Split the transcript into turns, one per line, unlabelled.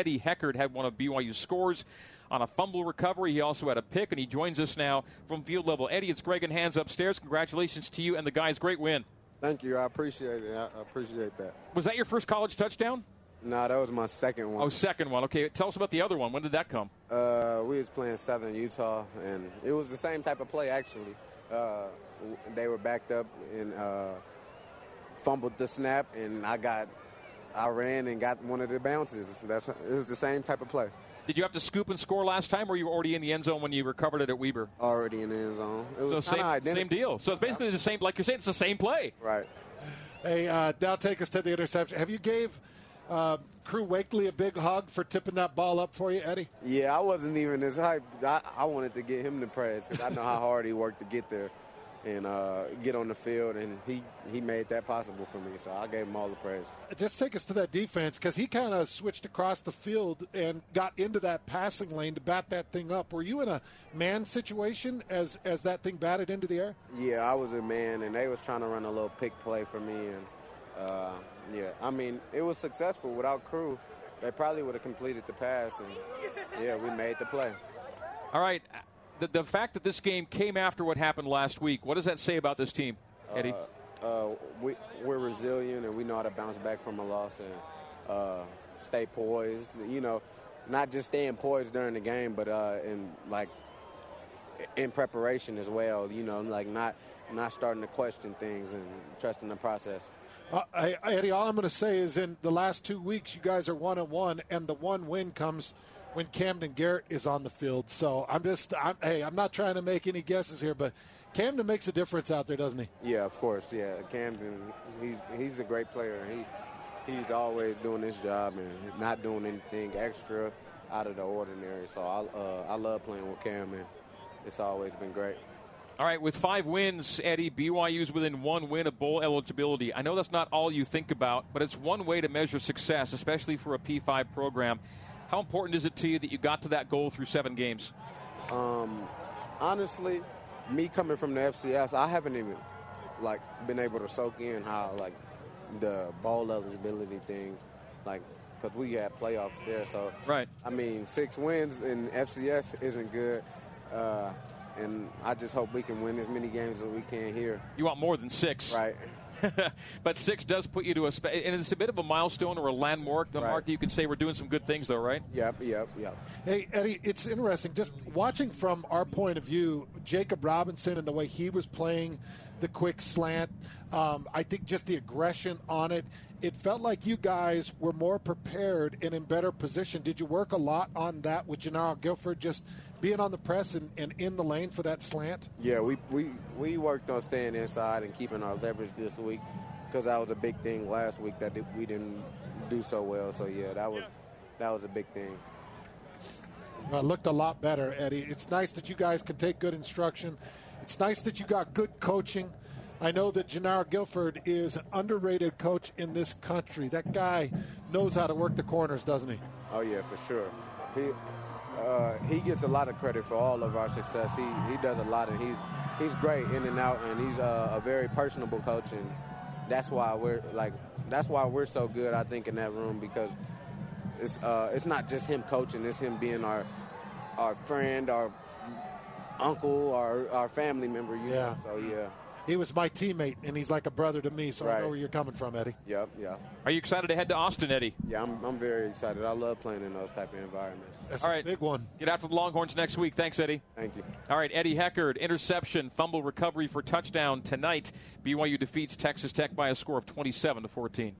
Eddie Heckard had one of BYU's scores on a fumble recovery. He also had a pick, and he joins us now from field level. Eddie, it's Greg and Hands upstairs. Congratulations to you and the guys. Great win.
Thank you. I appreciate it. I appreciate that.
Was that your first college touchdown?
No, that was my second one.
Oh, second one. Okay, tell us about the other one. When did that come?
Uh, we was playing Southern Utah, and it was the same type of play actually. Uh, they were backed up and uh, fumbled the snap, and I got, I ran and got one of the bounces. That's it was the same type of play.
Did you have to scoop and score last time, or were you already in the end zone when you recovered it at Weber?
Already in the end zone. It was
so same, same deal. So it's basically the same. Like you're saying, it's the same play.
Right.
Hey, uh, now take us to the interception. Have you gave uh, Crew Wakley a big hug for tipping that ball up for you, Eddie?
Yeah, I wasn't even as hyped. I, I wanted to get him the praise because I know how hard he worked to get there and uh, get on the field, and he, he made that possible for me. So I gave him all the praise.
Just take us to that defense because he kind of switched across the field and got into that passing lane to bat that thing up. Were you in a man situation as as that thing batted into the air?
Yeah, I was a man, and they was trying to run a little pick play for me, and uh, yeah, I mean it was successful without crew. They probably would have completed the pass, and yeah, we made the play.
All right, the, the fact that this game came after what happened last week, what does that say about this team, Eddie?
Uh, uh, we, we're resilient and we know how to bounce back from a loss and uh, stay poised. You know, not just staying poised during the game, but uh, in like in preparation as well. You know, like not not starting to question things and trusting the process.
Uh, I, Eddie, all I'm going to say is in the last two weeks, you guys are one and one, and the one win comes when Kamden Garrett is on the field. So I'm just, I'm, hey, I'm not trying to make any guesses here, but Kamden makes a difference out there, doesn't he?
Yeah, of course. Yeah, Camden, he's he's a great player. He he's always doing his job and not doing anything extra out of the ordinary. So I uh, I love playing with Cam, and it's always been great.
All right, with five wins, Eddie, BYU's within one win of bowl eligibility. I know that's not all you think about, but it's one way to measure success, especially for a P5 program. How important is it to you that you got to that goal through seven games?
Um, honestly, me coming from the FCS, I haven't even like been able to soak in how like the bowl eligibility thing, like because we had playoffs there. So
right,
I mean, six wins in FCS isn't good. Uh, and I just hope we can win as many games as we can here.
You want more than six,
right?
but six does put you to a, spe- and it's a bit of a milestone or a landmark. The
Right.
mark that you can say we're doing some good things, though, right?
Yep, yep, yep.
Hey, Eddie, it's interesting just watching from our point of view, Jakob Robinson and the way he was playing the quick slant. Um, I think just the aggression on it. It felt like you guys were more prepared and in better position. Did you work a lot on that with Jernaro Gilford just being on the press and, and in the lane for that slant?
Yeah, we, we, we worked on staying inside and keeping our leverage this week because that was a big thing last week that we didn't do so well. So yeah, that was that was a big thing.
Uh, looked a lot better, Eddie. It's nice that you guys can take good instruction. It's nice that you got good coaching. I know that Jernaro Gilford is an underrated coach in this country. That guy knows how to work the corners, doesn't he?
Oh yeah, for sure. He uh, he gets a lot of credit for all of our success. He he does a lot, and he's he's great in and out, and he's a, a very personable coach, and that's why we're like that's why we're so good. I think in that room because it's uh, it's not just him coaching; it's him being our our friend, our uncle, our our family member. You
Yeah.
know? So yeah.
He was my teammate, and he's like a brother to me, so I
Right.
know where you're coming from, Eddie.
Yep, yeah.
Are you excited to head to Austin, Eddie?
Yeah, I'm, I'm very excited. I love playing in those type of environments.
That's
All
a big one.
Get after the Longhorns next week. Thanks, Eddie.
Thank you.
All right, Eddie Heckard, interception, fumble recovery for touchdown tonight. BYU defeats Texas Tech by a score of 27 to 14.